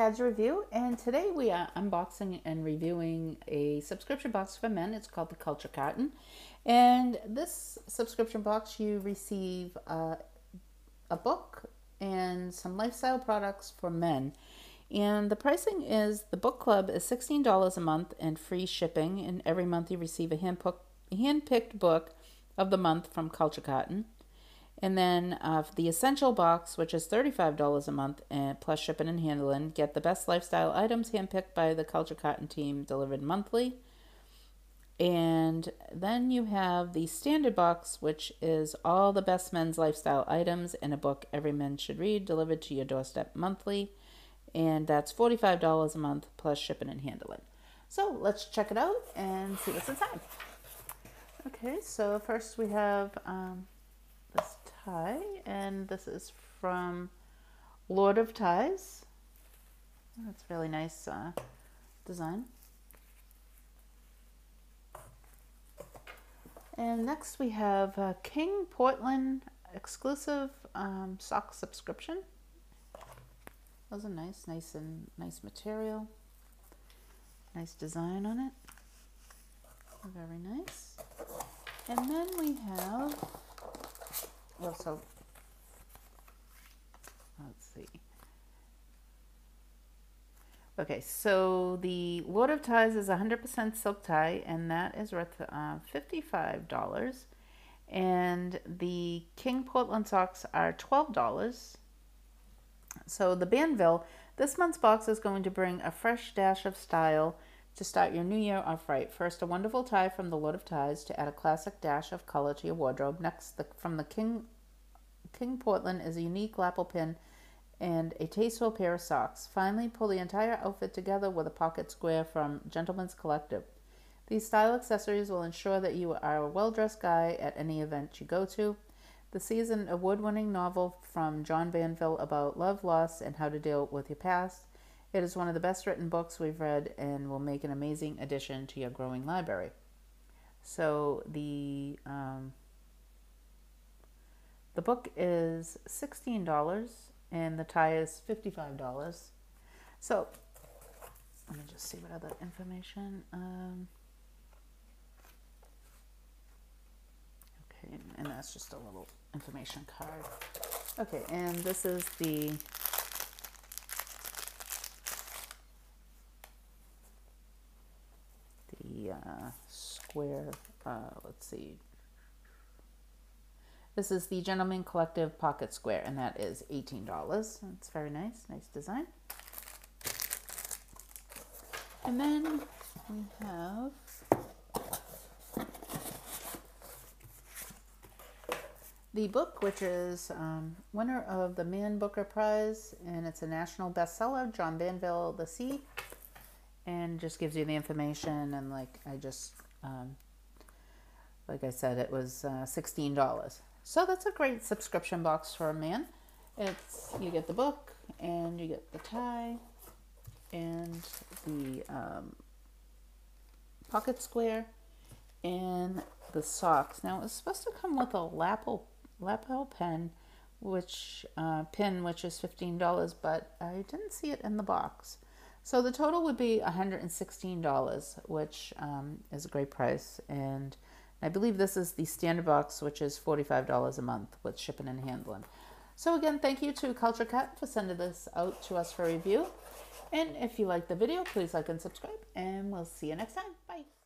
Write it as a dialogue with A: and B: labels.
A: Kads Review, and today we are unboxing and reviewing a subscription box for men. It's called the Culture Carton, and this subscription box you receive uh, a book and some lifestyle products for men. And the pricing is the book club is $16 a month and free shipping, and every month you receive a hand-picked book of the month from Culture Carton. And then uh, the essential box, which is $35 a month and plus shipping and handling, get the best lifestyle items handpicked by the Culture Carton team delivered monthly. And then you have the standard box, which is all the best men's lifestyle items in a book every man should read delivered to your doorstep monthly. And that's $45 a month plus shipping and handling. So let's check it out and see what's inside. Okay, so first we have um, and this is from Lord of Ties. That's really nice uh, design. And next we have King Portland exclusive um, sock subscription. Those are nice, nice and nice material. Nice design on it. Very nice. And then we have well, so let's see. Okay, so the Lord of Ties is 100% silk tie, and that is worth uh, $55. And the King Portland socks are $12. So the Banville, this month's box is going to bring a fresh dash of style to start your new year off right. First, a wonderful tie from the Lord of Ties to add a classic dash of color to your wardrobe. Next, the, from the King King Portland is a unique lapel pin and a tasteful pair of socks. Finally, pull the entire outfit together with a pocket square from Gentleman's Collective. These style accessories will ensure that you are a well-dressed guy at any event you go to. The season award-winning novel from John Banville about love, loss, and how to deal with your past it is one of the best written books we've read and will make an amazing addition to your growing library. So the um, the book is sixteen dollars and the tie is fifty five dollars. So let me just see what other information. Um, okay, and that's just a little information card. Okay, and this is the uh, square, uh, let's see. This is the Gentleman Collective Pocket Square, and that is $18. It's very nice, nice design. And then we have the book, which is um, winner of the Man Booker Prize, and it's a national bestseller, John Banville, The Sea and just gives you the information and like I just um, like I said it was uh, $16 so that's a great subscription box for a man. It's you get the book and you get the tie and the um, pocket square and the socks. Now it's supposed to come with a lapel lapel pen which uh, pin which is $15 but I didn't see it in the box so the total would be $116, which um, is a great price. And I believe this is the standard box, which is $45 a month with shipping and handling. So again, thank you to Culture Cat for sending this out to us for review. And if you like the video, please like and subscribe, and we'll see you next time. Bye.